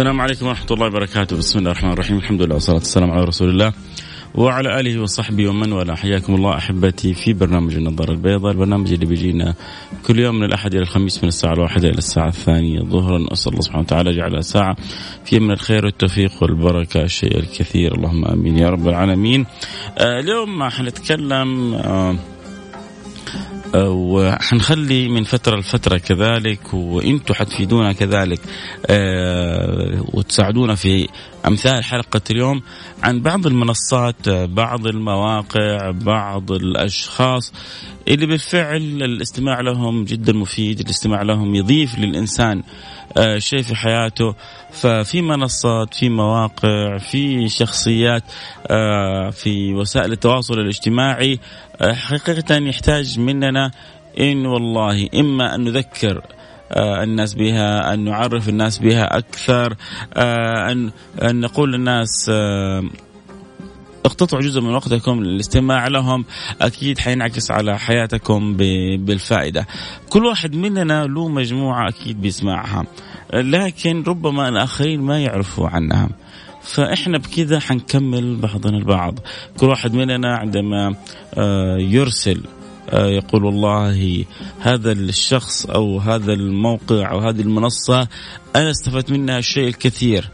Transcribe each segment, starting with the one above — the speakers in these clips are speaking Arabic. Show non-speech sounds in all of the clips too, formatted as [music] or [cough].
السلام عليكم ورحمة الله وبركاته. بسم الله الرحمن الرحيم. الحمد لله والصلاة والسلام على رسول الله وعلى آله وصحبه ومن والاه. حياكم الله أحبتي في برنامج النظارة البيضاء البرنامج اللي بيجينا كل يوم من الأحد إلى الخميس من الساعة الواحدة إلى الساعة الثانية ظهرا. أسأل الله سبحانه وتعالى جعلها ساعة في من الخير والتوفيق والبركة الشيء الكثير. اللهم آمين يا رب العالمين. آه اليوم حنتكلم وحنخلي من فترة لفترة كذلك وأنتم حتفيدونا كذلك آه، وتساعدونا في أمثال حلقة اليوم عن بعض المنصات بعض المواقع بعض الأشخاص اللي بالفعل الاستماع لهم جدا مفيد الاستماع لهم يضيف للإنسان آه، شيء في حياته. ففي منصات في مواقع في شخصيات آه، في وسائل التواصل الاجتماعي حقيقة يحتاج مننا إن والله إما أن نذكر الناس بها أن نعرف الناس بها أكثر أن, أن نقول للناس اقتطعوا جزء من وقتكم للاستماع لهم أكيد حينعكس على حياتكم بالفائدة. كل واحد مننا له مجموعة أكيد بيسمعها لكن ربما الآخرين ما يعرفوا عنها. فإحنا بكذا حنكمل بعضنا البعض. كل واحد مننا عندما آه، يرسل آه، يقول والله هذا الشخص أو هذا الموقع أو هذه المنصة أنا استفدت منها الشيء الكثير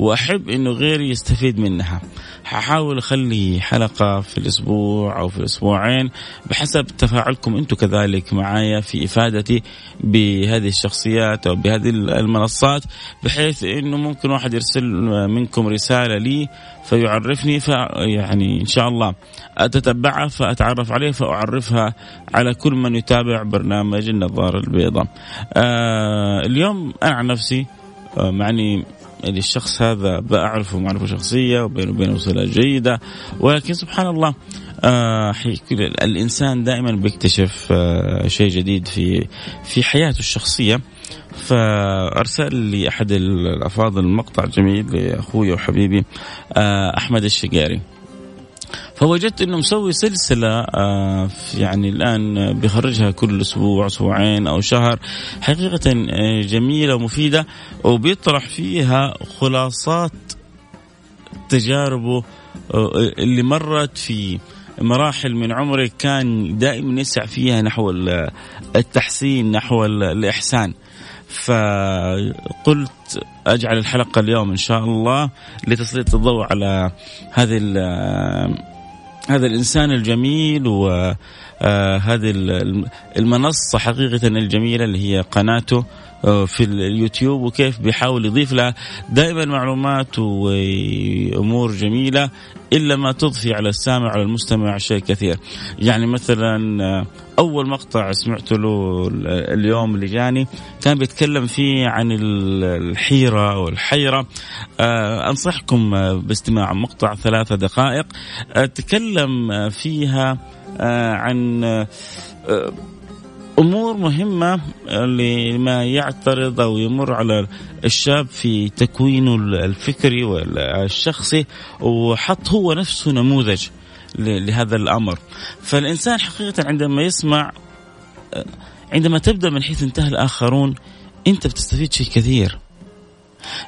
وأحب إنه غيري يستفيد منها. ححاول أخلي حلقة في الأسبوع أو في الأسبوعين بحسب تفاعلكم أنتم كذلك معايا في إفادتي بهذه الشخصيات أو بهذه المنصات بحيث إنه ممكن واحد يرسل منكم رسالة لي فيعرفني فيعني إن شاء الله أتتبعها فأتعرف عليه فأعرفها على كل من يتابع برنامج النظارة البيضاء. آه اليوم أنا عن نفسي آه معني يعني الشخص هذا بعرفه معرفة شخصية وبينه وبينه صلة جيدة. ولكن سبحان الله آه الإنسان دائما بيكتشف آه شيء جديد في في حياته الشخصية. فأرسل لي أحد الأفاضل مقطع جميل لأخوي وحبيبي آه أحمد الشقاري. فوجدت إنه مسوي سلسلة آه، يعني الآن بيخرجها كل أسبوع أسبوعين أو شهر حقيقة آه، جميلة ومفيدة وبيطرح فيها خلاصات تجاربه آه، اللي مرت في مراحل من عمره كان دائما يسعى فيها نحو التحسين نحو الإحسان. فقلت أجعل الحلقة اليوم إن شاء الله لتسليط الضوء على هذه هذا الإنسان الجميل و آه، المنصة حقيقة الجميلة اللي هي قناته. في اليوتيوب وكيف بيحاول يضيف لها دائما معلومات وأمور جميلة إلا ما تضفي على السامع على المستمع شيء كثير. يعني مثلا آه، أول مقطع سمعت له اليوم اللي جاني كان بيتكلم فيه عن الحيرة والحيرة آه، أنصحكم باستماع مقطع ثلاثة دقائق تكلم فيها عن أمور مهمة لما يعترض أو يمر على الشاب في تكوينه الفكري والشخصي وحط هو نفسه نموذج لهذا الأمر. فالإنسان حقيقة عندما يسمع عندما تبدأ من حيث انتهى الآخرون أنت بتستفيد شيء كثير.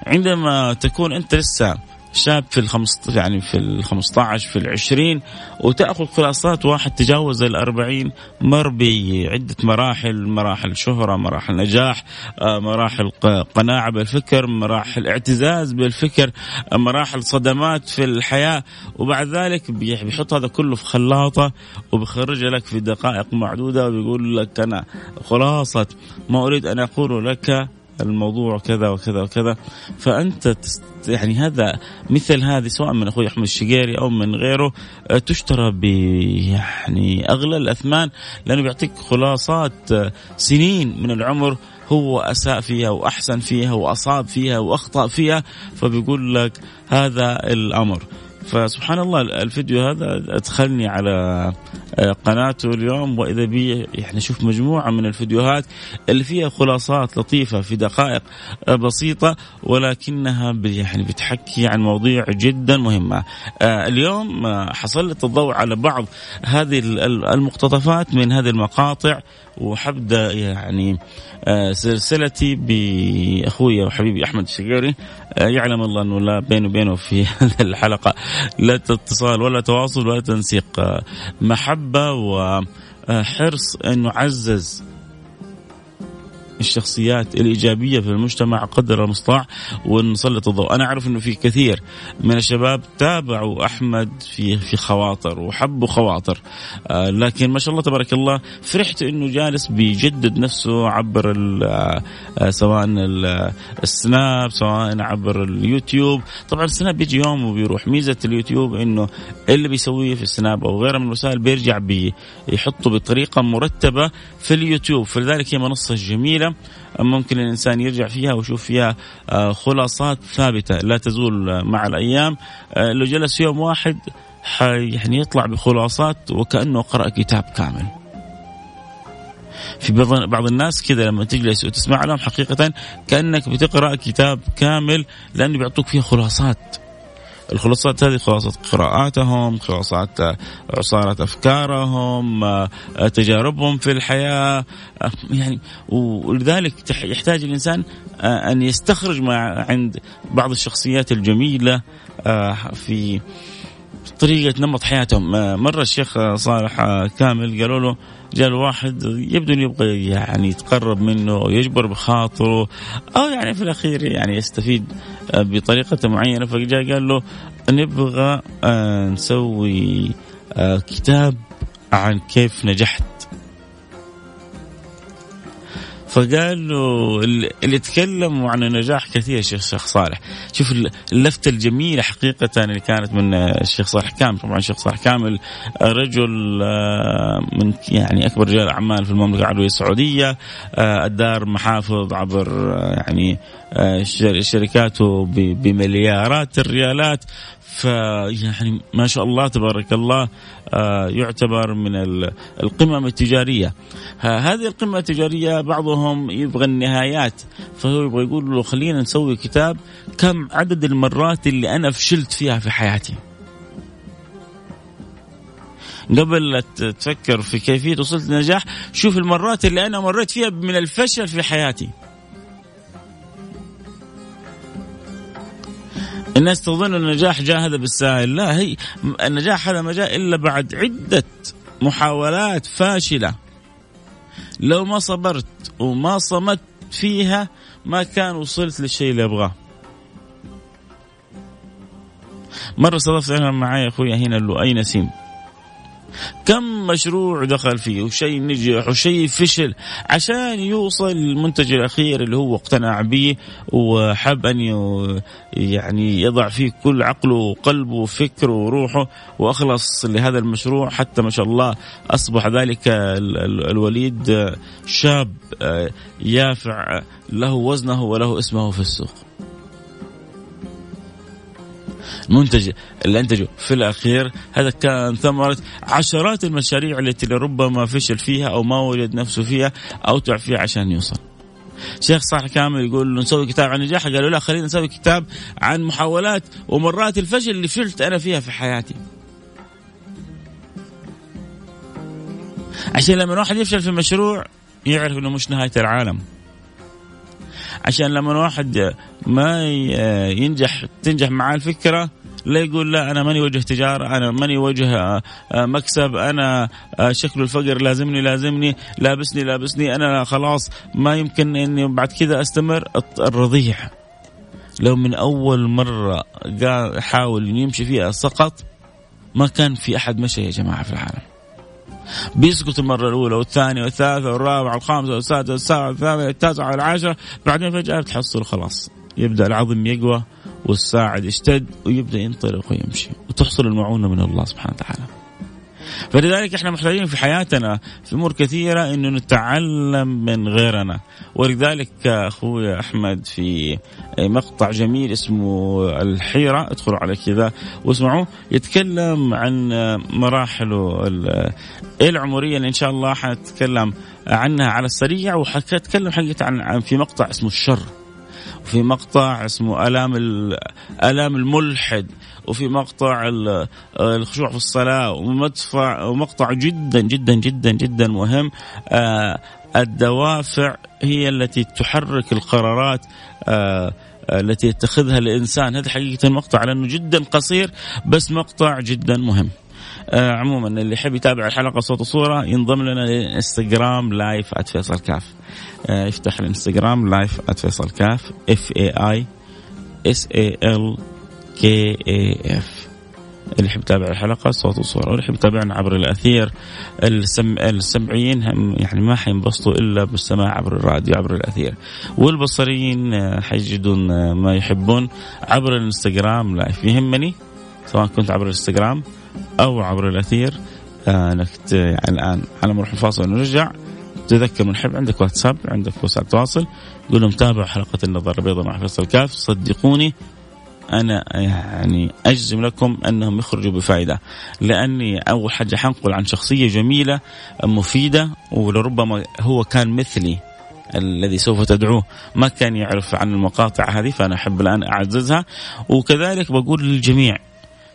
عندما تكون أنت لسه شاب في الخمس يعني في ال 15 في العشرين وتأخذ خلاصات واحد تجاوز ال 40 مر بعدة مراحل مراحل شهرة مراحل نجاح آه، مراحل قناعة بالفكر مراحل اعتزاز بالفكر آه، مراحل صدمات في الحياة وبعد ذلك بيحط هذا كله في خلاطة وبيخرج لك في دقائق معدودة وبيقول لك أنا خلاصة ما أريد أن أقول لك الموضوع كذا وكذا وكذا. فأنت تست يعني هذا مثل هذه سواء من أخوي أحمد الشقيري أو من غيره آه، تشترى ب يعني أغلى الأثمان لأنه بيعطيك خلاصات آه، سنين من العمر هو أساء فيها وأحسن فيها وأصاب فيها وأخطأ فيها فبيقول لك هذا الأمر. فسبحان الله الفيديو هذا أدخلني على آه، قناته اليوم وإذا بي يعني شوف مجموعة من الفيديوهات اللي فيها خلاصات لطيفة في دقائق آه، بسيطة ولكنها يعني بتحكي عن مواضيع جدا مهمة. آه، اليوم حسلط الضوء على بعض هذه المقتطفات من هذه المقاطع وحبدأ يعني سلسلتي بأخوي وحبيبي أحمد الشقيري. يعلم الله أنه لا بيني وبينه في [laughs] هذه الحلقة لا اتصال ولا تواصل ولا تنسيق. محبة وحرص انه عزز الشخصيات الإيجابية في المجتمع قدر المستطاع ونسلط الضوء. أنا أعرف أنه في كثير من الشباب تابعوا أحمد في في خواطر وحبوا خواطر. آه لكن ما شاء الله تبارك الله فرحت أنه جالس بيجدد نفسه عبر آه سواء السناب سواء عبر اليوتيوب. طبعا السناب بيجي يوم وبيروح. ميزة اليوتيوب أنه اللي بيسويه في السناب أو غيره من الوسائل بيرجع بيحطه بطريقة مرتبة في اليوتيوب. فلذلك هي منصة ممكن الإنسان يرجع فيها ويشوف فيها آه، خلاصات ثابتة لا تزول مع الأيام آه، لو جلس يوم واحد يعني يطلع بخلاصات وكأنه قرأ كتاب كامل. في بعض الناس كذا لما تجلس وتسمع لهم حقيقة كأنك بتقرأ كتاب كامل لأنه بيعطوك فيه خلاصات الخلاصات هذه خلاصة قراءاتهم خلاصات عصارة أفكارهم تجاربهم في الحياة يعني ولذلك يحتاج الإنسان أن يستخرج ما عند بعض الشخصيات الجميلة في طريقة نمط حياتهم. مرة الشيخ صالح كامل قالوا له جاء الواحد يبدو أنه يبغى يعني يتقرب منه أو يجبر بخاطره أو يعني في الأخير يعني يستفيد بطريقة معينة. فجاء قال له نبغى آه، نسوي آه، كتاب عن كيف نجحت. فقال له اللي تكلموا عن النجاح كثير الشيخ شيخ صالح. شوف اللفتة الجميلة حقيقة اللي كانت من الشيخ صالح كامل. طبعا الشيخ صالح كامل رجل آه، من يعني أكبر رجال أعمال في المملكة العربية السعودية آه، الدار محافظ عبر آه، يعني شركاته بمليارات الريالات. فيعني ما شاء الله تبارك الله آه، يعتبر من القمم التجارية. هذه القمة التجارية بعضهم يبغى النهايات فهو يبغى يقول له خلينا نسوي كتاب كم عدد المرات اللي أنا فشلت فيها في حياتي. قبل لا تفكر في كيفية وصلت للنجاح شوف المرات اللي أنا مريت فيها من الفشل في حياتي. الناس تظن النجاح جاء هذا بالسائل لا هي النجاح هذا ما جاء إلا بعد عدة محاولات فاشلة. لو ما صبرت وما صمت فيها ما كان وصلت للشيء اللي أبغاه. مرة صدفت أنا معي أخوي هنا له نسيم. كم مشروع دخل فيه وشيء نجح وشيء فشل عشان يوصل للمنتج الأخير اللي هو اقتنع به وحب أن يعني يضع فيه كل عقله وقلبه وفكره وروحه وأخلص لهذا المشروع حتى ما شاء الله أصبح ذلك الوليد شاب آه، يافع له وزنه وله اسمه في السوق. المنتج اللي أنتجه في الأخير هذا كان ثمرة عشرات المشاريع التي لربما فشل فيها أو ما وجد نفسه فيها أو تعب فيها عشان يوصل. شيخ صالح كامل يقول نسوي كتاب عن النجاح قالوا لا خلينا نسوي كتاب عن محاولات ومرات الفشل اللي فشلت أنا فيها في حياتي. عشان لما واحد يفشل في مشروع يعرف إنه مش نهاية العالم. عشان لما واحد ما ينجح تنجح معاه الفكرة لا يقول لا أنا ماني وجه تجارة أنا ماني وجه آه، آه، مكسب أنا آه، شكل الفقر لازمني لازمني لابسني لابسني أنا خلاص ما يمكن إني بعد كذا أستمر. الرضيع. لو من أول مرة حاول يمشي فيها سقط ما كان في أحد مشى يا جماعة في العالم. بيسقط المرة الأولى والثانية والثالثة والرابعة والخامسة والسادسة والسابعة والثامنة والتاسعة والعاشرة بعدين فجأة بتحصل خلاص يبدأ العظم يقوى والساعد يشتد ويبدأ ينطلق ويمشي وتحصل المعونة من الله سبحانه وتعالى. فلذلك إحنا محتاجين في حياتنا في أمور كثيرة إنه نتعلم من غيرنا. ولذلك أخوي أحمد في مقطع جميل اسمه الحيرة ادخلوا على كذا واسمعوه يتكلم عن مراحله العمرية اللي إن شاء الله حنتكلم عنها على السريع وحتكلم حقيقة عن في مقطع اسمه الشر. وفي مقطع اسمه آلام آلام الملحد وفي مقطع الخشوع في الصلاة ومدفع ومقطع جدا جدا جدا جدا مهم. آه، الدوافع هي التي تحرك القرارات آه، التي يتخذها الإنسان. هذا حقيقة المقطع لأنه جدا قصير بس مقطع جدا مهم. آه عموما اللي يحب يتابع الحلقة صوت وصورة ينضم لنا للانستغرام live @فيصل كاف آه يفتح الانستغرام live @فيصل كاف F A I S A L K A F اللي يحب يتابع الحلقة صوت وصورة. واللي يحب يتابعنا عبر الأثير السم... السمعيين هم يعني ما حينبسطوا إلا بالسماع عبر الراديو عبر الأثير. والبصريين آه، حيجدون آه، ما يحبون عبر الانستغرام لايف. يهمني سواء كنت عبر الانستغرام أو عبر الأثير آه، يعني الآن على ما نروح الفاصل ونرجع. تذكر من حب عندك واتساب عندك وسائل تواصل قول لهم تابعوا حلقة النظر البيضاء مع فيصل كاف صدقوني أنا يعني أجزم لكم أنهم يخرجوا بفائدة لأني أول حاجة حنقل عن شخصية جميلة مفيدة ولربما هو كان مثلي الذي سوف تدعوه. ما كان يعرف عن المقاطع هذه فأنا أحب الآن أعززها وكذلك بقول للجميع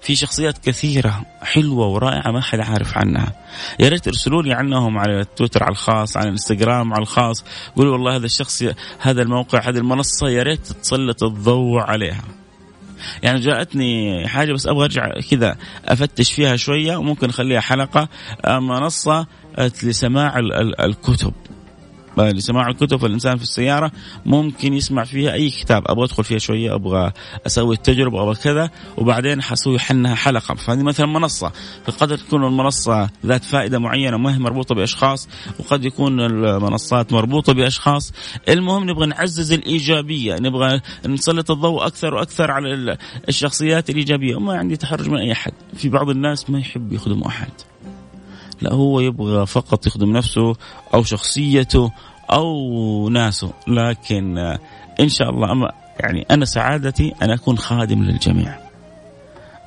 في شخصيات كثيرة حلوة ورائعة ما حد عارف عنها. يا ريت ارسلوا لي عنهم على تويتر على الخاص على الانستغرام على الخاص. قولوا والله هذا الشخص هذا الموقع هذه المنصة يا ريت تسلط الضوء عليها. يعني جاءتني حاجة بس أبغى أرجع كذا أفتش فيها شوية وممكن أخليها حلقة. آه، منصة آه، لسماع الكتب. لسماع الكتب فالانسان في السيارة ممكن يسمع فيها أي كتاب. أبغى أدخل فيها شوية أبغى أسوي التجربة أبغى كذا وبعدين حسوي حنها حلقة. فهذه مثلا منصة. فقد تكون المنصة ذات فائدة معينة ما هي مربوطة بأشخاص وقد يكون المنصات مربوطة بأشخاص. المهم نبغى نعزز الإيجابية نبغى نسلط الضوء أكثر وأكثر على الشخصيات الإيجابية. وما عندي تحرج من أي أحد. في بعض الناس ما يحب يخدم أحد. لا هو يبغى فقط يخدم نفسه أو شخصيته أو ناسه. لكن إن شاء الله أما يعني أنا سعادتي أن أكون خادم للجميع.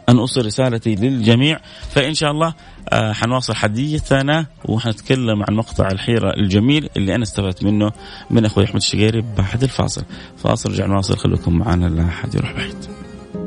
أن أوصل رسالتي للجميع. فإن شاء الله آه، حنواصل حديثنا وحنتكلم عن مقطع الحيرة الجميل اللي أنا استفدت منه من أخوي أحمد الشقيري بعد الفاصل. فاصل رجع نواصل. خليكم معنا لا أحد يروح بعيد.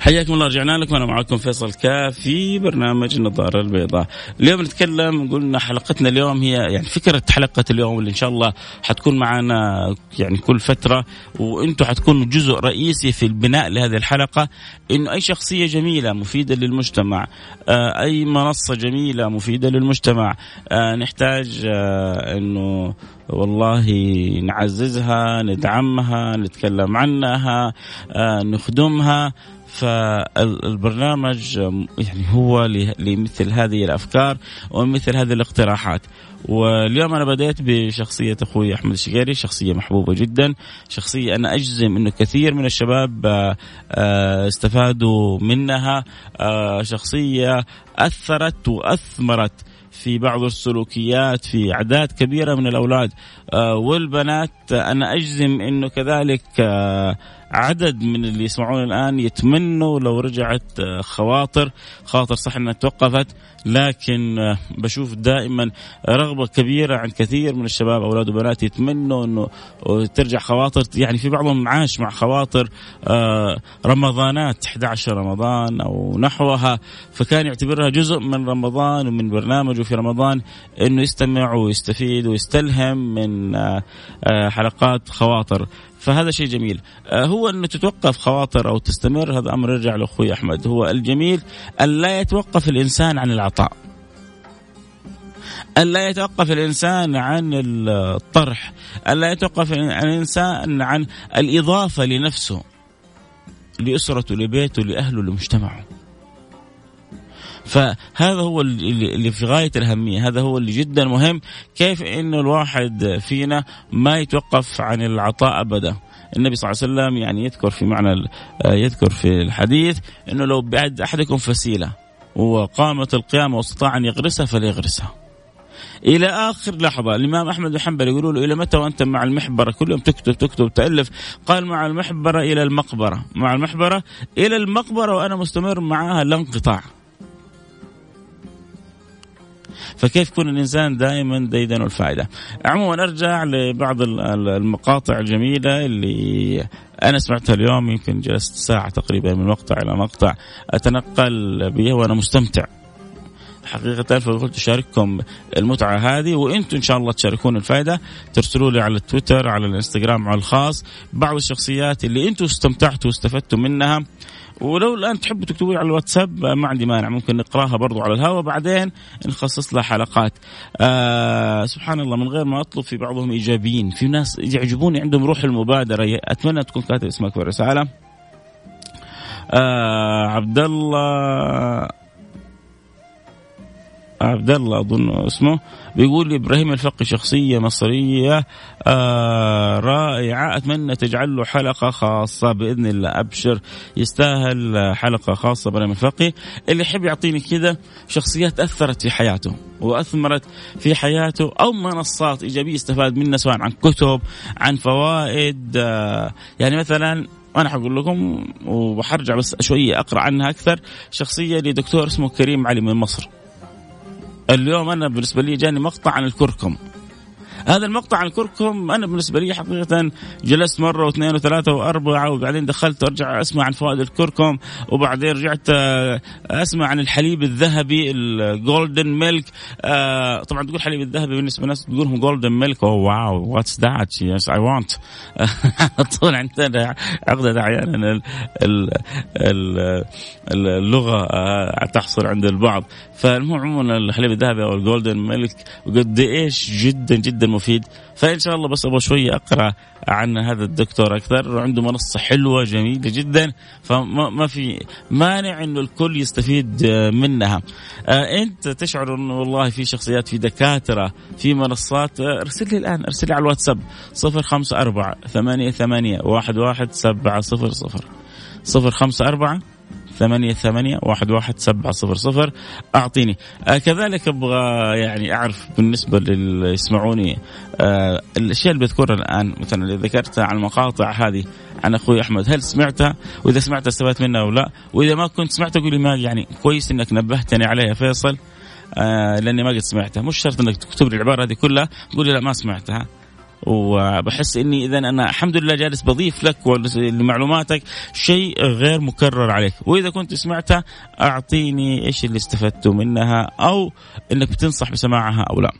حياكم الله رجعنا لكم. أنا معكم فيصل كاف في برنامج النظارة البيضاء. اليوم نتكلم قلنا حلقتنا اليوم هي يعني فكرة حلقة اليوم اللي إن شاء الله حتكون معنا يعني كل فترة وأنتم حتكونوا جزء رئيسي في البناء لهذه الحلقة. إنه أي شخصية جميلة مفيدة للمجتمع آه، أي منصة جميلة مفيدة للمجتمع آه، نحتاج آه، إنه والله نعززها ندعمها نتكلم عنها نخدمها. فالبرنامج يعني هو لمثل هذه الأفكار ومثل هذه الاقتراحات. واليوم أنا بديت بشخصية أخوي أحمد الشقيري شخصية محبوبة جدا شخصية أنا أجزم إنه كثير من الشباب آه، آه، استفادوا منها. آه، شخصية أثرت وأثمرت في بعض السلوكيات في أعداد كبيرة من الأولاد. والبنات أنا أجزم إنه كذلك عدد من اللي يسمعون الآن يتمنوا لو رجعت آه، خواطر. خواطر صح إنها توقفت لكن آه، بشوف دائما رغبة كبيرة عند كثير من الشباب أولاد وبنات يتمنوا إنه ترجع خواطر. يعني في بعضهم عاش مع خواطر آه، رمضانات 11 رمضان أو نحوها فكان يعتبرها جزء من رمضان ومن برنامجه في رمضان إنه يستمع ويستفيد ويستلهم من حلقات خواطر. فهذا شيء جميل. آه، هو أنه تتوقف خواطر أو تستمر هذا أمر يرجع لأخوي أحمد. هو الجميل أن لا يتوقف الإنسان عن العطاء. أن لا يتوقف الإنسان عن الطرح. أن لا يتوقف الإنسان عن الإضافة لنفسه. لأسرته لبيته لأهله لمجتمعه. فهذا هو اللي في غاية الأهمية، هذا هو اللي جدا مهم، كيف إنه الواحد فينا ما يتوقف عن العطاء ابدا. النبي صلى الله عليه وسلم يعني يذكر في معنى يذكر في الحديث إنه لو بعد أحدكم فسيلة وقامت القيامة واستطاع أن يغرسها فليغرسها. إلى آخر لحظة الإمام أحمد بن حنبل يقولوا له إلى متى وأنت مع المحبرة؟ كل يوم تكتب تكتب تألف. قال مع المحبرة إلى المقبرة. مع المحبرة إلى المقبرة وأنا مستمر معها لا انقطاع. فكيف يكون الإنسان دائما ديدن الفائدة؟ عموما أرجع لبعض المقاطع الجميلة اللي أنا سمعتها اليوم يمكن جلست ساعة تقريبا من مقطع إلى مقطع أتنقل بها وأنا مستمتع. حقيقة فقلت أشارككم المتعة هذه وأنتم إن شاء الله تشاركون الفائدة. ترسلوا لي على التويتر على الإنستغرام على الخاص بعض الشخصيات اللي أنتم استمتعتوا واستفدتوا منها. ولو الآن تحبوا تكتبوا على الواتساب ما عندي مانع ممكن نقراها برضو على الهواء بعدين نخصص لها حلقات. آه سبحان الله من غير ما أطلب في بعضهم إيجابيين في ناس يعجبوني عندهم روح المبادرة. أتمنى تكون كاتب اسمك في الرساله آه عبد الله عبد الله أظن اسمه بيقول لي إبراهيم الفقي شخصية مصرية آه رائعة أتمنى تجعل له حلقة خاصة بإذن الله أبشر يستاهل حلقة خاصة إبراهيم الفقي. اللي يحب يعطيني كذا شخصيات أثرت في حياته وأثمرت في حياته أو منصات إيجابية استفاد منها سواء عن كتب عن فوائد آه يعني مثلا أنا حقول لكم وحرجع بس شوية أقرأ عنها أكثر شخصية لدكتور اسمه كريم علي من مصر. اليوم أنا بالنسبة لي جاني مقطع عن الكركم. هذا المقطع عن الكركم أنا بالنسبة لي حقيقة جلست مرة واثنين وثلاثة وأربعة وبعدين دخلت ارجع أسمع عن فوائد الكركم وبعدين رجعت آه، أسمع عن الحليب الذهبي ال golden milk آه، طبعا تقول حليب الذهبي بالنسبة للناس تقولهم golden milk wow what's that yes I want طول عندنا عقدة أحيانا اللغة آه، تحصل عند البعض. فالمهم عموما الحليب الذهبي أو ال golden milk وقد إيش جدا جدا مفيد فإن شاء الله بس أبغى شوية أقرأ عن هذا الدكتور أكثر. عنده منصة حلوة جميلة جدا فما في مانع إنه الكل يستفيد منها. آه أنت تشعر إنه والله في شخصيات في دكاترة في منصات. آه، أرسل لي الآن أرسل لي على الواتساب. 054 88 11 700 054 ثمانية ثمانية واحد واحد سبعة صفر صفر. أعطيني. آه كذلك أبغى يعني أعرف بالنسبة للي يسمعوني آه الأشياء اللي بذكرها الآن مثلا اللي ذكرتها عن المقاطع هذه عن أخوي أحمد هل سمعتها؟ وإذا سمعتها استفدت منها أو لا؟ وإذا ما كنت سمعتها قولي ما يعني كويس إنك نبهتني عليها فيصل آه لأني ما قد سمعتها. مش شرط إنك تكتب لي العبارة هذه كلها قولي لا ما سمعتها. وبحس إني اذا أنا الحمد لله جالس بضيف لك ولمعلوماتك شيء غير مكرر عليك. وإذا كنت سمعتها أعطيني إيش اللي استفدته منها أو إنك بتنصح بسماعها أو لا.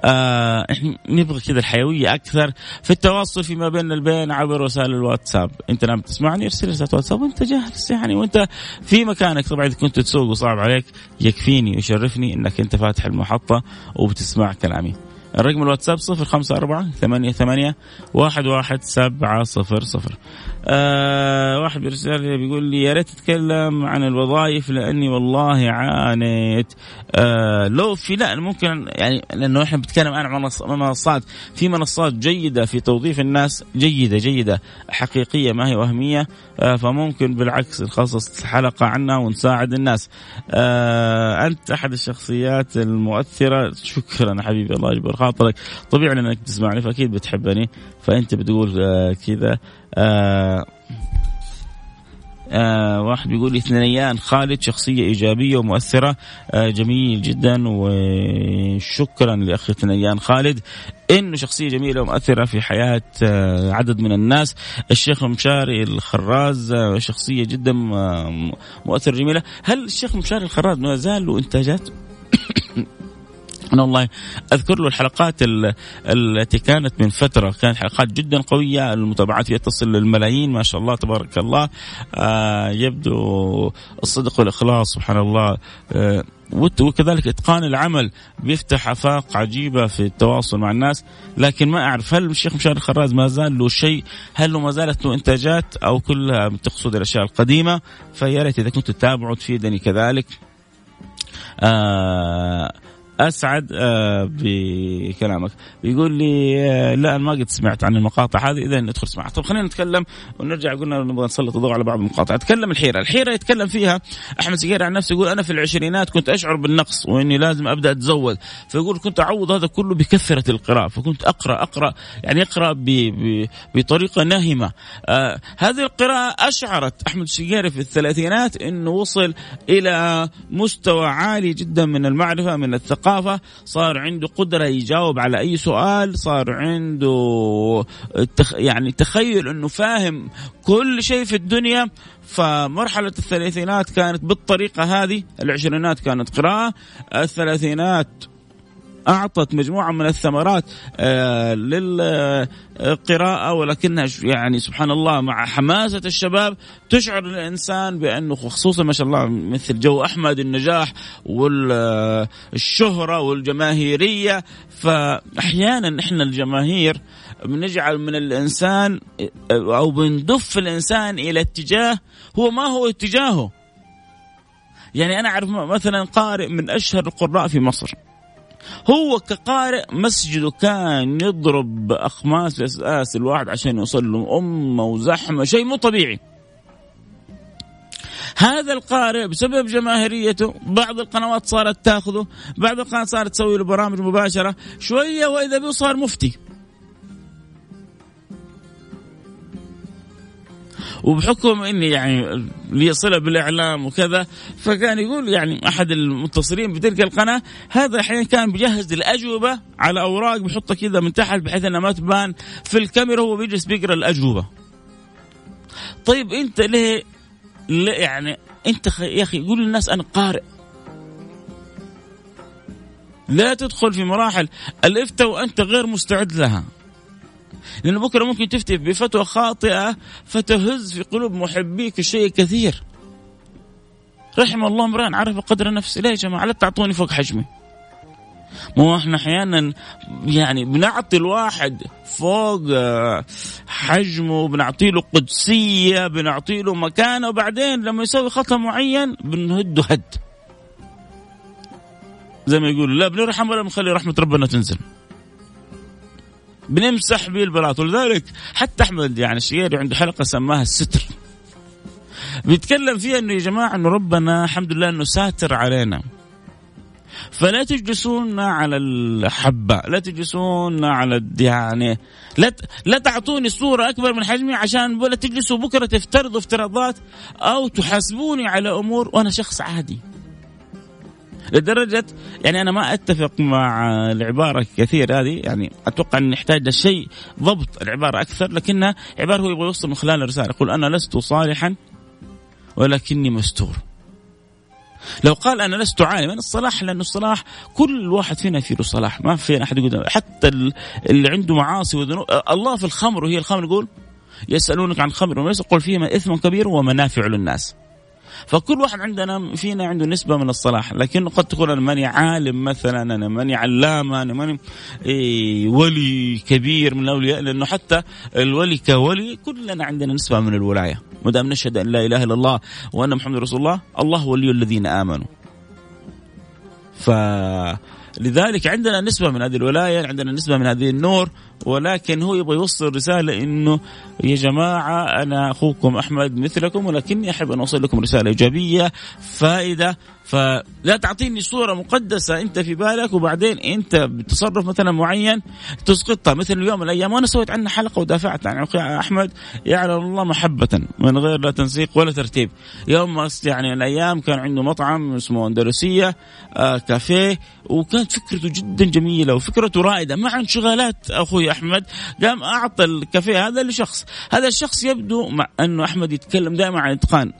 آه نبغى كذا الحيوية أكثر في التواصل فيما بيننا البين عبر وسائل الواتساب. أنت لما تسمعني أرسل رسالة واتساب وأنت جالس يعني وأنت في مكانك. طبعا إذا كنت تسوق وصعب عليك يكفيني ويشرفني إنك أنت فاتح المحطة وبتسمع كلامي. الرقم الواتساب 054 88 11700 آه، واحد بيرسل لي بيقول لي يا ريت تتكلم عن الوظائف لأني والله عانيت. آه لو في لا ممكن يعني لأنه إحنا بنتكلم عن منصات في منصات جيدة في توظيف الناس جيدة جيدة حقيقية ما هي وهمية آه فممكن بالعكس نخصص حلقة عنها ونساعد الناس. آه أنت أحد الشخصيات المؤثرة. شكرا حبيبي الله يجبر خاطرك. طبيعي انك تسمعني فأكيد بتحبني فأنت بتقول آه كذا. آه آه واحد بيقول لي ثنيان خالد شخصية إيجابية ومؤثرة. آه جميل جدا وشكرا لأخي ثنيان خالد. إنه شخصية جميلة ومؤثرة في حياة آه عدد من الناس. الشيخ مشاري الخراز آه شخصية جدا مؤثرة جميلة. هل الشيخ مشاري الخراز ما زال له إنتاجات؟ أنا والله أذكر له الحلقات التي كانت من فترة. كانت حلقات جدا قوية. المتابعات فيها تصل للملايين. ما شاء الله تبارك الله. آه يبدو الصدق والإخلاص. سبحان الله. آه وكذلك إتقان العمل. بيفتح آفاق عجيبة في التواصل مع الناس. لكن ما أعرف هل الشيخ مشاري خراز ما زال له شيء؟ هل ما زالت له إنتاجات؟ أو كلها تقصد الأشياء القديمة؟ فيا ريت إذا كنت تتابعوا تفيدني كذلك. آه أسعد آه، بكلامك. بيقول لي آه، لا أنا ما قد سمعت عن المقاطع هذه. إذا ندخل اسمعها طب خلينا نتكلم ونرجع قلنا نبغى نسلط الضوء على بعض المقاطع. أتكلم الحيرة. الحيرة يتكلم فيها أحمد سقير عن نفسه يقول أنا في العشرينات كنت أشعر بالنقص وإني لازم أبدأ اتزود فيقول كنت أعوض هذا كله بكثرة القراءة. فكنت أقرأ أقرأ يعني أقرأ بطريقة ناهمة. آه هذه القراءة أشعرت أحمد الشقيري في الثلاثينات إنه وصل إلى مستوى عالي جدا من المعرفة من الثقافة الثقافة صار عنده قدرة يجاوب على أي سؤال صار عنده يعني تخيل أنه فاهم كل شيء في الدنيا. فمرحلة الثلاثينات كانت بالطريقة هذه العشرينات كانت قراءة الثلاثينات أعطت مجموعة من الثمرات آه، للقراءة ولكنها يعني سبحان الله مع حماسة الشباب تشعر الإنسان بأنه خصوصا ما شاء الله مثل جو أحمد النجاح والشهرة والجماهيرية فاحيانا إحنا الجماهير بنجعل من الإنسان أو بندف الإنسان إلى اتجاه هو ما هو اتجاهه. يعني أنا أعرف مثلا قارئ من أشهر القراء في مصر. هو كقارئ مسجده كان يضرب أخماس أساس الواحد عشان يوصل له أمة وزحمة شيء مو طبيعي. هذا القارئ بسبب جماهيريته بعض القنوات صارت تاخذه بعض القنوات صارت تسوي له برامج مباشرة شوية وإذا به صار مفتي. وبحكم إني يعني لي صلة بالإعلام وكذا فكان يقول يعني أحد المتصلين بتلك القناة هذا أحيانا كان بيجهز الأجوبة على أوراق بيحطها كذا من تحت بحيث إنها ما تبان في الكاميرا وهو بيجلس بيقرأ الأجوبة. طيب أنت ليه, ليه يعني أنت يا أخي قول للناس أنا قارئ لا تدخل في مراحل الإفتاء وأنت غير مستعد لها لأنه بكرة ممكن تفتي بفتوى خاطئة فتهز في قلوب محبيك الشيء كثير رحم الله امرأ عرف قدر نفسه ليه يا جماعة لا تعطوني فوق حجمي. مو إحنا أحيانا يعني بنعطي الواحد فوق آه، حجمه بنعطي له قدسية بنعطي له مكانة وبعدين لما يسوي خطأ معين بنهده هد. زي ما يقولوا لا بنرحم ولا بنخلي رحمة ربنا تنزل. بنمسح به البلاط. ولذلك حتى أحمد يعني الشيري عنده حلقة سماها الستر. بيتكلم فيها إنه يا جماعة إنه ربنا الحمد لله إنه ساتر علينا. فلا تجلسون على الحبة لا تجلسون على يعني لا لا تعطوني صورة أكبر من حجمي عشان ولا تجلسوا بكرة تفترضوا افتراضات أو تحاسبوني على أمور وأنا شخص عادي. لدرجة يعني أنا ما أتفق مع العبارة كثير هذه يعني أتوقع أن نحتاج لشيء ضبط العبارة أكثر لكنها عبارة هو يبغى يوصل من خلال الرسالة يقول أنا لست صالحا ولكني مستور. لو قال أنا لست عالما الصلاح لأنه الصلاح كل واحد فينا فيه صلاح ما في أحد يقول حتى اللي عنده معاصي وذنوب الله في الخمر وهي الخمر يقول يسألونك عن الخمر وليس قل فيهما إثم كبير ومنافع للناس. فكل واحد عندنا فينا عنده نسبة من الصلاح لكن قد تكون أنا ماني عالم مثلا أنا ماني علامة أنا ماني إيه ولي كبير من الأولياء لأنه حتى الولي كولي كلنا عندنا نسبة من الولاية. ما دام نشهد أن لا إله إلا الله وأن محمد رسول الله الله ولي الذين آمنوا. ف لذلك عندنا نسبة من هذه الولاية عندنا نسبة من هذه النور ولكن هو يبغى يوصل رسالة إنه يا جماعة أنا أخوكم أحمد مثلكم ولكني أحب أن أوصل لكم رسالة إيجابية فائدة. فلا تعطيني صورة مقدسة أنت في بالك وبعدين أنت بتصرف مثلا معين تسقطها مثل اليوم من الأيام وأنا سويت عنها حلقة ودافعت عن أحمد. يعلم الله محبة من غير لا تنسيق ولا ترتيب. يوم يعني الأيام كان عنده مطعم اسمه أندلسية آه كافيه وكانت فكرته جدا جميلة وفكرته رائدة مع انشغالات أحمد قام أعطى الكافيه هذا لشخص. هذا الشخص يبدو مع أنه أحمد يتكلم دائما عن الإتقان.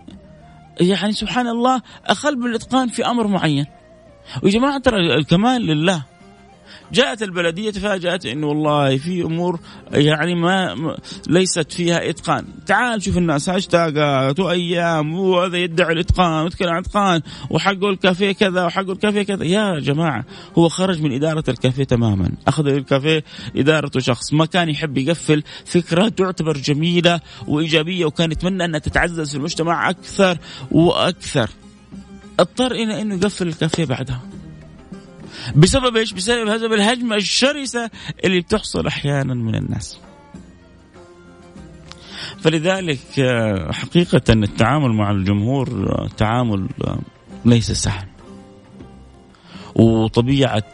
يعني سبحان الله أخل بالإتقان في أمر معين. ويا جماعة ترى الكمال لله. جاءت البلدية تفاجأت انه والله في أمور يعني ما ليست فيها إتقان، تعال شوف الناس هاشتاجات وايام وهذا يدعي الإتقان ويتكلم عن إتقان وحقه الكافيه كذا وحقه الكافيه كذا، يا جماعة هو خرج من إدارة الكافيه تماما، أخذ الكافيه ادارته شخص ما كان يحب يقفل فكرة تعتبر جميلة وإيجابية وكان يتمنى أنها تتعزز في المجتمع أكثر وأكثر. اضطر إلى إنه يقفل الكافيه بعدها. بسبب إيش؟ بسبب هذا الهجمه الشرسة اللي بتحصل أحيانا من الناس. فلذلك آه، حقيقة التعامل مع الجمهور آه، تعامل آه، ليس سهل وطبيعة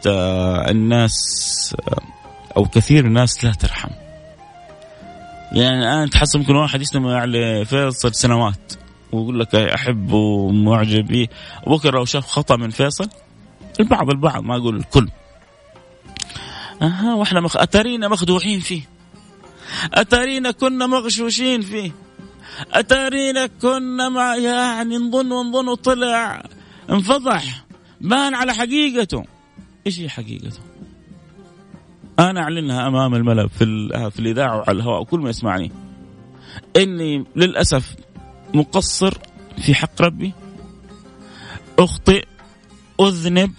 الناس أو كثير الناس لا ترحم يعني الآن تحس ممكن واحد يسمع لفيصل سنوات ويقول لك أحبه ومعجب به وبكرة لو شاف خطأ من فيصل البعض البعض ما أقول الكل. أها وإحنا مخ... أتارينا مخدوعين فيه. أتارينا كنا مغشوشين فيه. أتارينا كنا ما يعني نظن ونظن وطلع انفضح. بان على حقيقته. إيش هي حقيقته؟ أنا اعلنها أمام الملأ في في الإذاعة وعلى الهواء وكل ما يسمعني. إني للأسف مقصر في حق ربي. أخطئ أذنب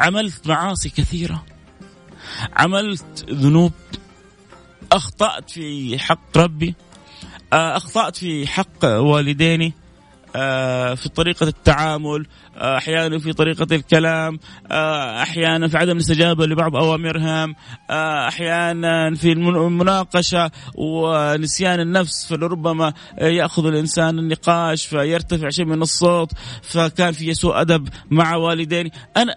عملت معاصي كثيرة. عملت ذنوب. أخطأت في حق ربي. آه، أخطأت في حق والديني. آه، في طريقة التعامل. آه، أحيانا في طريقة الكلام. أحيانا في عدم الاستجابة لبعض أوامرهم. أحيانا في المناقشة ونسيان النفس. فلربما يأخذ الإنسان النقاش فيرتفع شيء من الصوت. فكان في سوء أدب مع والديني. أنا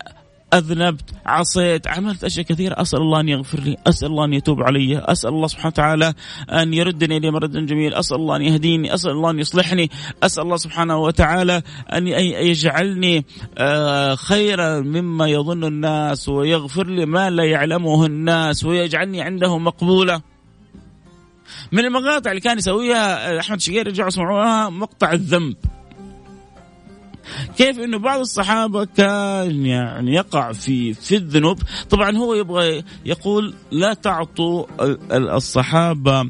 أذنبت عصيت عملت أشياء كثيرة. أسأل الله أن يغفر لي أسأل الله أن يتوب علي أسأل الله سبحانه وتعالى أن يردني إلى مرد جميل أسأل الله أن يهديني أسأل الله أن يصلحني أسأل الله سبحانه وتعالى أن يجعلني آه، خيرا مما يظن الناس ويغفر لي ما لا يعلمه الناس ويجعلني عنده مقبولة. من المقاطع اللي كان يسويها أحمد شقير رجعوا اسمعوها مقطع الذنب. كيف إنه بعض الصحابة كان يعني يقع في في الذنوب. طبعا هو يبغى يقول لا تعطوا الصحابة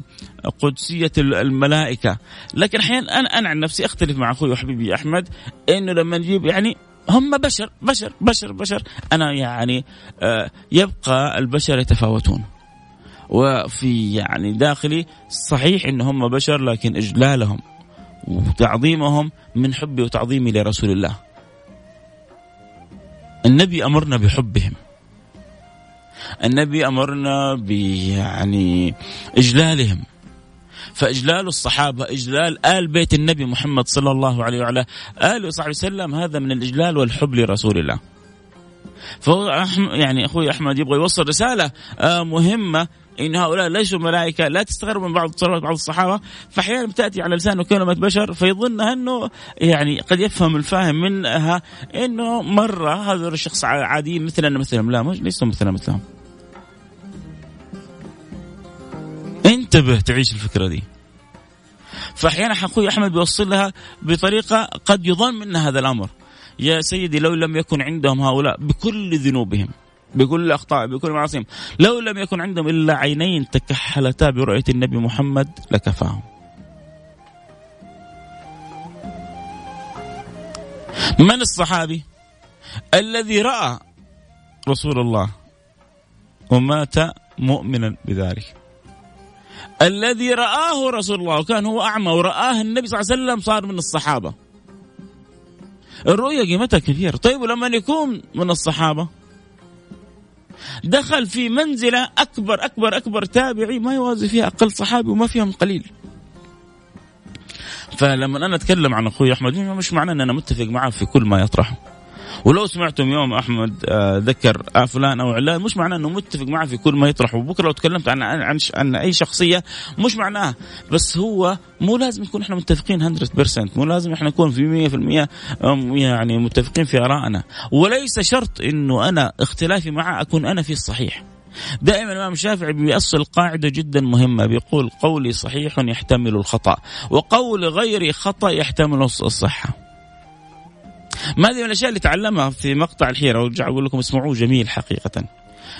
قدسية الملائكة. لكن أحيانا أنا أنا عن نفسي أختلف مع أخوي وحبيبي أحمد إنه لما نجيب يعني هم بشر بشر بشر بشر. أنا يعني آه، يبقى البشر يتفاوتون. وفي يعني داخلي صحيح ان هم بشر لكن إجلالهم. وتعظيمهم من حبي وتعظيمي لرسول الله. النبي أمرنا بحبهم. النبي أمرنا يعني إجلالهم. فإجلال الصحابة إجلال آل بيت النبي محمد صلى الله عليه وعلى آله وصحبه وسلم هذا من الإجلال والحب لرسول الله. فهو يعني أخوي أحمد يبغى يوصل رسالة آه، مهمة إن هؤلاء ليسوا ملائكة لا تستغرب من بعض تصرفات بعض الصحابة فأحيانا بتأتي على لسانه كلمه بشر فيظنها أنه يعني قد يفهم الفاهم منها إنه مره هذا الشخص عادي مثلنا مثلهم. لا ليسوا مثلنا مثلهم. انتبه تعيش الفكرة دي. فأحيانا أخوي أحمد بيوصل لها بطريقة قد يظن منها هذا الأمر. يا سيدي لو لم يكن عندهم هؤلاء بكل ذنوبهم بكل اخطاء بكل معاصيهم لو لم يكن عندهم إلا عينين تكحلتا برؤية النبي محمد لكفاهم. من الصحابي الذي رأى رسول الله ومات مؤمنا بذلك؟ الذي رآه رسول الله وكان هو أعمى ورآه النبي صلى الله عليه وسلم صار من الصحابة. الرؤية قيمتها كثير طيب ولما يكون من الصحابة؟ دخل في منزلة أكبر أكبر أكبر تابعي ما يوازي فيها أقل صحابي وما فيهم قليل. فلما أنا أتكلم عن أخوي أحمد مش معناه أن أنا متفق معه في كل ما يطرحه. ولو سمعتم يوم أحمد آه، ذكر فلان أو علان مش معناه إنه متفق معه في كل ما يطرح وبكره لو تكلمت عن عن عن أي شخصية مش معناه. بس هو مو لازم نكون إحنا متفقين 100% مو لازم إحنا نكون في 100% يعني متفقين في آرائنا. وليس شرط إنه أنا اختلافي معه أكون أنا في الصحيح. دائما الإمام الشافعي بيأصل قاعدة جدا مهمة بيقول قولي صحيح يحتمل الخطأ وقول غيري خطأ يحتمل الصحة. ما هذه من الأشياء اللي تعلمها في مقطع الحيرة وأرجع أقول لكم اسمعوه جميل حقيقة.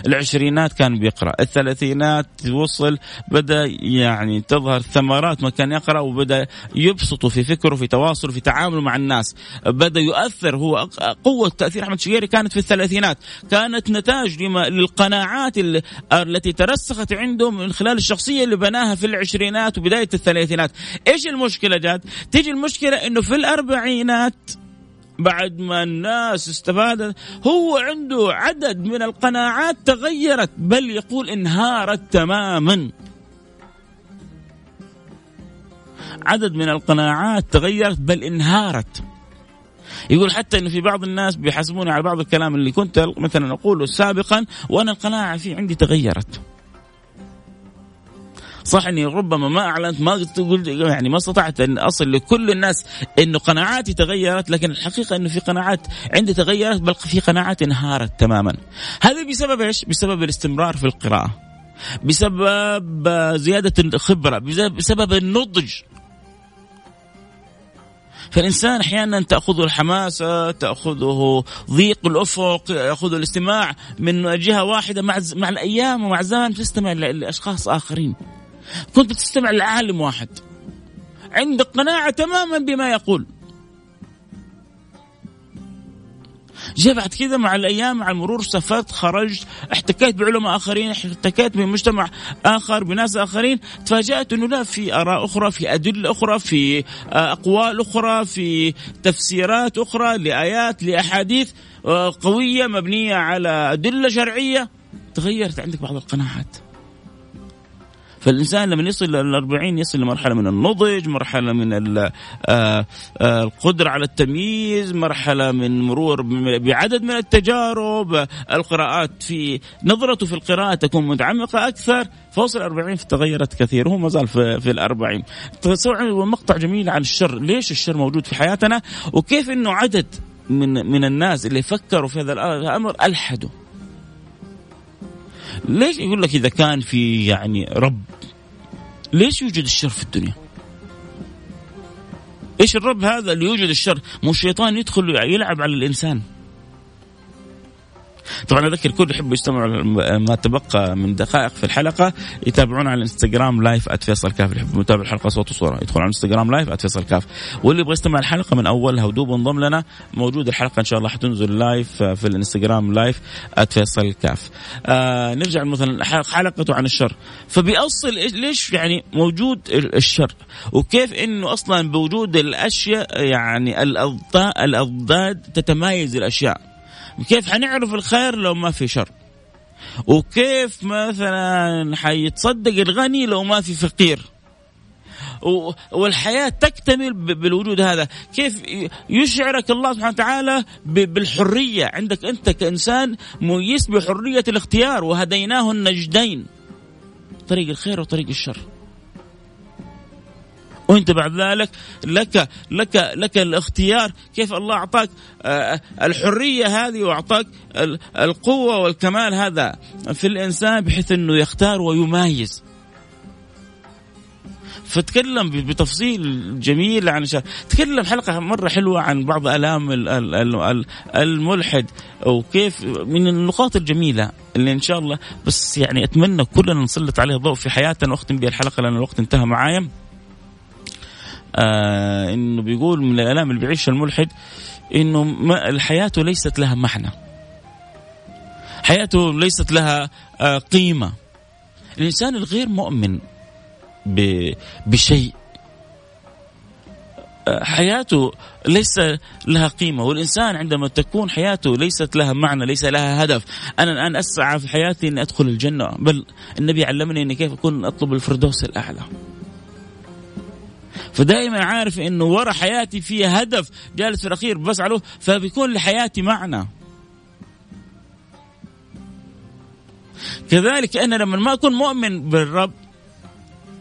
العشرينات كان بيقرأ الثلاثينات وصل بدأ يعني تظهر ثمرات ما كان يقرأ وبدأ يبسط في فكره في تواصله في تعامله مع الناس. بدأ يؤثر هو قوة تأثير أحمد شقيري كانت في الثلاثينات. كانت نتاج لما للقناعات التي ترسخت عنده من خلال الشخصية اللي بناها في العشرينات وبداية الثلاثينات. إيش المشكلة جاد؟ تيجي المشكلة إنه في الأربعينات بعد ما الناس استفادت هو عنده عدد من القناعات تغيرت بل يقول انهارت تماما. عدد من القناعات تغيرت بل انهارت. يقول حتى انه في بعض الناس بيحاسبوني على بعض الكلام اللي كنت مثلا أقوله سابقا وأنا القناعة فيه عندي تغيرت. صح إني ربما ما أعلنت ما تقول يعني ما استطعت أن أصل لكل الناس إنه قناعاتي تغيرت لكن الحقيقة إنه في قناعات عندي تغيرت بل في قناعات انهارت تماما. هذا بسبب إيش؟ بسبب الاستمرار في القراءة. بسبب زيادة الخبرة، بسبب النضج. فالإنسان أحيانا تأخذه الحماسة تأخذه ضيق الأفق يأخذه الاستماع من جهة واحدة مع مع الأيام ومع الزمن تستمع لأشخاص آخرين كنت تستمع لعالم واحد. عندك قناعة تماما بما يقول. جاء بعد كذا مع الأيام مع المرور سافرت خرجت احتكيت بعلماء آخرين احتكيت بمجتمع آخر بناس آخرين. تفاجأت أنه لا في آراء أخرى في أدلة أخرى في آه، أقوال أخرى في تفسيرات أخرى لآيات لأحاديث آه، قوية مبنية على أدلة شرعية. تغيرت عندك بعض القناعات. فالإنسان لما يصل للأربعين يصل لمرحلة من النضج مرحلة من آه، آه، القدرة على التمييز مرحلة من مرور بعدد من التجارب القراءات في نظرته في القراءة تكون متعمقة أكثر. فوصل الأربعين تغيرت كثير وهو ما زال في, في الأربعين. مقطع جميل عن الشر. ليش الشر موجود في حياتنا؟ وكيف أنه عدد من من الناس اللي فكروا في هذا الأمر ألحدوا؟ ليش يقول لك إذا كان في يعني رب ليش يوجد الشر في الدنيا؟ إيش الرب هذا اللي يوجد الشر؟ مو الشيطان يدخل يلعب على الإنسان طبعا اذكر كل يحبوا يستمعوا ما تبقى من دقائق في الحلقة. يتابعونا على الانستغرام live @فيصل كاف. اللي يحب يتابع الحلقة صوت وصورة يدخل على الانستغرام live @فيصل كاف. واللي يبغى يستمع الحلقة من اولها ودوب انضم لنا موجود الحلقة إن شاء الله حتنزل live في الانستغرام live @فيصل كاف. آه نرجع مثلا حلقته عن الشر. فبيأصل ليش يعني موجود الشر؟ وكيف إنه أصلا بوجود الأشياء يعني الأضداد تتمايز الأشياء. كيف حنعرف الخير لو ما في شر؟ وكيف مثلا حيتصدق الغني لو ما في فقير؟ والحياة تكتمل بالوجود هذا. كيف يشعرك الله سبحانه وتعالى بالحرية؟ عندك أنت كإنسان ميز بحرية الاختيار وهديناه النجدين. طريق الخير وطريق الشر. وانت بعد ذلك لك لك لك الاختيار كيف الله أعطاك آه، الحرية هذه وأعطاك القوة والكمال هذا في الإنسان بحيث إنه يختار ويمايز فتكلم بتفصيل جميل عن شا... تكلم حلقة مرة حلوة عن بعض آلام الملحد وكيف من النقاط الجميلة اللي إن شاء الله بس يعني أتمنى كلنا نسلط عليه ضوء في حياتنا وأختم بها الحلقة لأن الوقت انتهى معايا. آه إنه بيقول من الألام اللي بيعيشها الملحد إنه ما حياته ليست لها معنى. حياته ليست لها آه قيمة. الإنسان الغير مؤمن بشيء آه، حياته ليس لها قيمة. والإنسان عندما تكون حياته ليست لها معنى ليس لها هدف. أنا الآن أسعى في حياتي أن أدخل الجنة. بل النبي علمني أني كيف أكون أطلب الفردوس الأعلى. فدائما عارف إنه ورا حياتي في هدف جالس في الأخير بسعى له فبيكون لحياتي معنى. كذلك أنا لما ما أكون مؤمن بالرب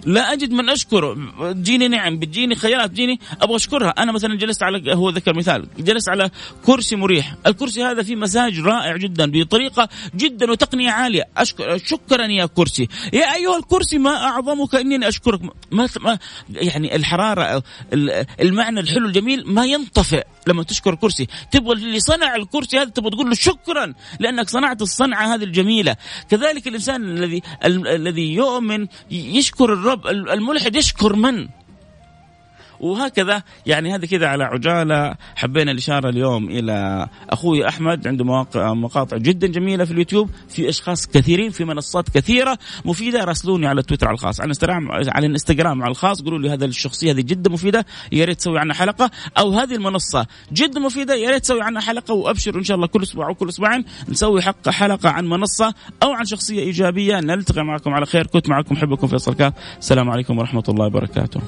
لا أجد من اشكره تجيني نعم بتجيني خيرات بتجيني أبغى أشكرها. أنا مثلا جلست على هو ذكر مثال جلست على كرسي مريح. الكرسي هذا فيه مساج رائع جدا بطريقة جدا وتقنية عالية. أشكر شكرا يا كرسي. يا أيها الكرسي ما أعظمك إني أشكرك. ما, ما يعني الحرارة المعنى الحلو الجميل ما ينطفئ. لما تشكر الكرسي تبغى اللي صنع الكرسي هذا تبغى تقول له شكرا لأنك صنعت الصنعة هذه الجميلة. كذلك الإنسان الذي الذي يؤمن يشكر الرب الملحد يشكر من؟ وهكذا. يعني هذا كذا على عجالة. حبينا الإشارة اليوم إلى أخوي أحمد. عنده مواقع مقاطع جدا جميلة في اليوتيوب. في أشخاص كثيرين في منصات كثيرة مفيدة. راسلوني على تويتر على الخاص. على الانستغرام على الانستغرام على الخاص. قولوا لي هذا الشخصية هذه جدا مفيدة. يا ريت تسوي عنها حلقة. أو هذه المنصة جدا مفيدة. يا ريت تسوي عنها حلقة. وأبشر إن شاء الله كل أسبوع أو كل أسبوعين نسوي حق حلقة عن منصة أو عن شخصية إيجابية. نلتقي معكم على خير. كنت معكم. حبكم فيصل كاف. السلام عليكم ورحمة الله وبركاته.